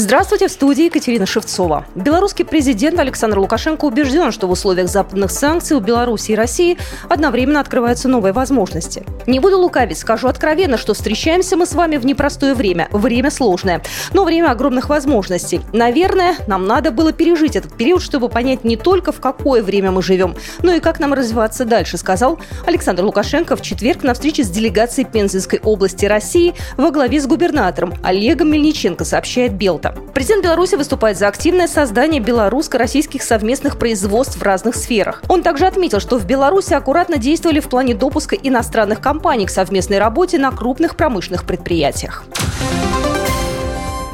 Здравствуйте, в студии Екатерина Шевцова. Белорусский президент Александр Лукашенко убежден, что в условиях западных санкций у Беларуси и России одновременно открываются новые возможности. Не буду лукавить, скажу откровенно, что встречаемся мы с вами в непростое время. Время сложное, но время огромных возможностей. Наверное, нам надо было пережить этот период, чтобы понять не только в какое время мы живем, но и как нам развиваться дальше, сказал Александр Лукашенко в четверг на встрече с делегацией Пензенской области России во главе с губернатором Олегом Мельниченко, сообщает Белта экспорта. Президент Беларуси выступает за активное создание белорусско-российских совместных производств в разных сферах. Он также отметил, что в Беларуси аккуратно действовали в плане допуска иностранных компаний к совместной работе на крупных промышленных предприятиях.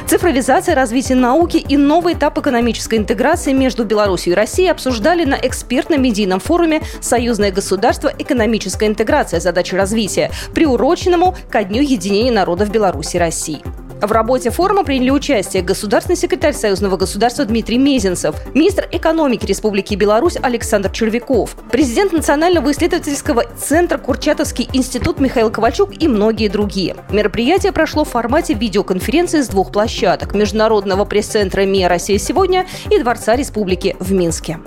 Цифровизация, развитие науки и новый этап экономической интеграции между Беларусью и Россией обсуждали на экспертном медийном форуме «Союзное государство. Экономическая интеграция. Задачи развития», приуроченному ко Дню единения народов Беларуси и России. В работе форума приняли участие государственный секретарь Союзного государства Дмитрий Мезенцев, министр экономики Республики Беларусь Александр Червяков, президент Национального исследовательского центра Курчатовский институт Михаил Ковальчук и многие другие. Мероприятие прошло в формате видеоконференции с двух площадок – Международного пресс-центра МИА «Россия сегодня» и Дворца Республики в Минске.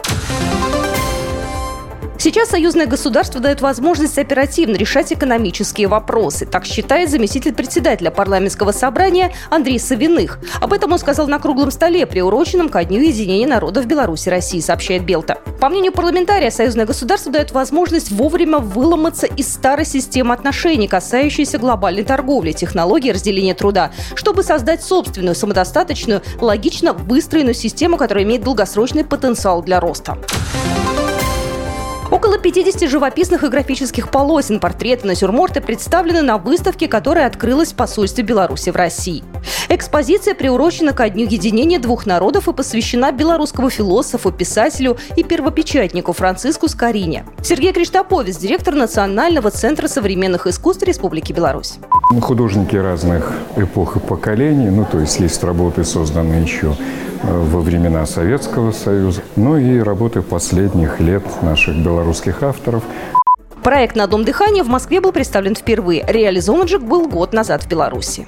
Сейчас союзное государство дает возможность оперативно решать экономические вопросы. Так считает заместитель председателя парламентского собрания Андрей Савиных. Об этом он сказал на круглом столе, приуроченном ко Дню единения народов Беларуси и России, сообщает Белта. По мнению парламентария, союзное государство дает возможность вовремя выломаться из старой системы отношений, касающейся глобальной торговли, технологии разделения труда, чтобы создать собственную, самодостаточную, логично выстроенную систему, которая имеет долгосрочный потенциал для роста. Около 50 живописных и графических полосен, портреты, натюрморты представлены на выставке, которая открылась в посольстве Беларуси в России. Экспозиция приурочена ко Дню единения двух народов и посвящена белорусскому философу, писателю и первопечатнику Франциску Скорине. Сергей Криштоповец, директор Национального центра современных искусств Республики Беларусь. Художники разных эпох и поколений, ну то есть есть работы, созданные еще во времена Советского Союза, ну и работы последних лет наших белорусских авторов. Проект «На дом дыхания» в Москве был представлен впервые. Реализован же был год назад в Беларуси.